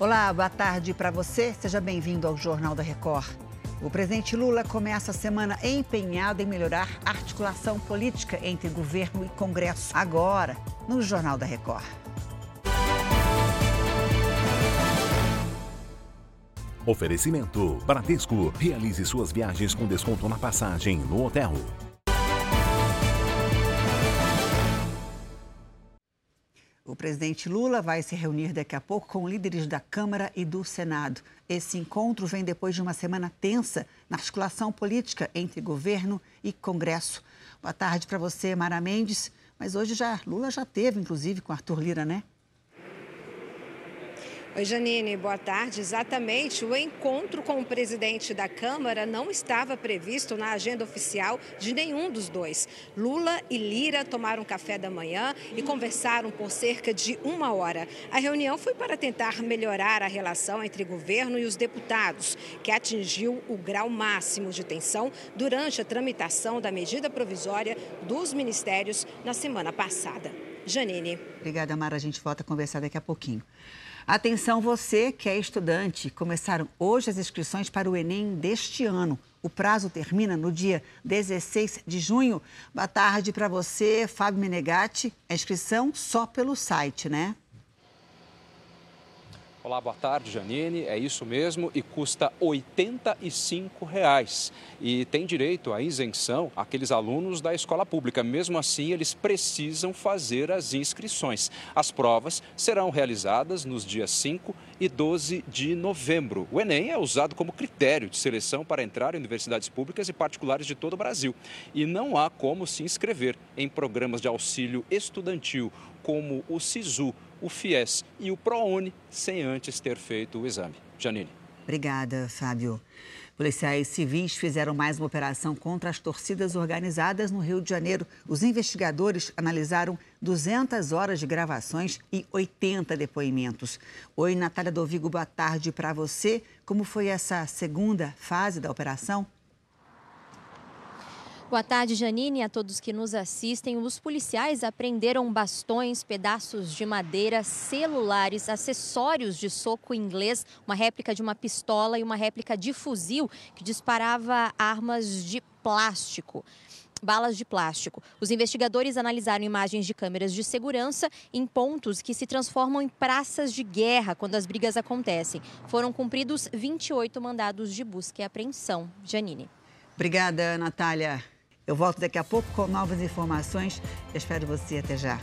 Olá, boa tarde para você. Seja bem-vindo ao Jornal da Record. O presidente Lula começa a semana empenhado em melhorar a articulação política entre governo e Congresso. Agora, no Jornal da Record. Oferecimento: Bradesco. Realize suas viagens com desconto na passagem no hotel. O presidente Lula vai se reunir daqui a pouco com líderes da Câmara e do Senado. Esse encontro vem depois de uma semana tensa na articulação política entre governo e Congresso. Boa tarde para você, Mara Mendes. Mas hoje já Lula já teve, inclusive, com Arthur Lira, né? Oi, Janine, boa tarde. Exatamente, o encontro com o presidente da Câmara não estava previsto na agenda oficial de nenhum dos dois. Lula e Lira tomaram café da manhã e conversaram por cerca de uma hora. A reunião foi para tentar melhorar a relação entre governo e os deputados, que atingiu o grau máximo de tensão durante a tramitação da medida provisória dos ministérios na semana passada. Janine. Obrigada, Mara. A gente volta a conversar daqui a pouquinho. Atenção você que é estudante. Começaram hoje as inscrições para o Enem deste ano. O prazo termina no dia 16 de junho. Boa tarde para você, Fábio Menegatti. A inscrição só pelo site, né? Olá, boa tarde, Janine. É isso mesmo e custa 85 reais. E tem direito à isenção aqueles alunos da escola pública. Mesmo assim, eles precisam fazer as inscrições. As provas serão realizadas nos dias 5 e 12 de novembro. O Enem é usado como critério de seleção para entrar em universidades públicas e particulares de todo o Brasil. E não há como se inscrever em programas de auxílio estudantil, como o SISU o FIES e o ProUni sem antes ter feito o exame. Janine. Obrigada, Fábio. Policiais civis fizeram mais uma operação contra as torcidas organizadas no Rio de Janeiro. Os investigadores analisaram 200 horas de gravações e 80 depoimentos. Oi, Natália Dovigo, boa tarde para você. Como foi essa segunda fase da operação? Boa tarde, Janine, a todos que nos assistem. Os policiais apreenderam bastões, pedaços de madeira, celulares, acessórios de soco inglês, uma réplica de uma pistola e uma réplica de fuzil que disparava armas de plástico balas de plástico. Os investigadores analisaram imagens de câmeras de segurança em pontos que se transformam em praças de guerra quando as brigas acontecem. Foram cumpridos 28 mandados de busca e apreensão. Janine. Obrigada, Natália. Eu volto daqui a pouco com novas informações. Eu espero você. Até já.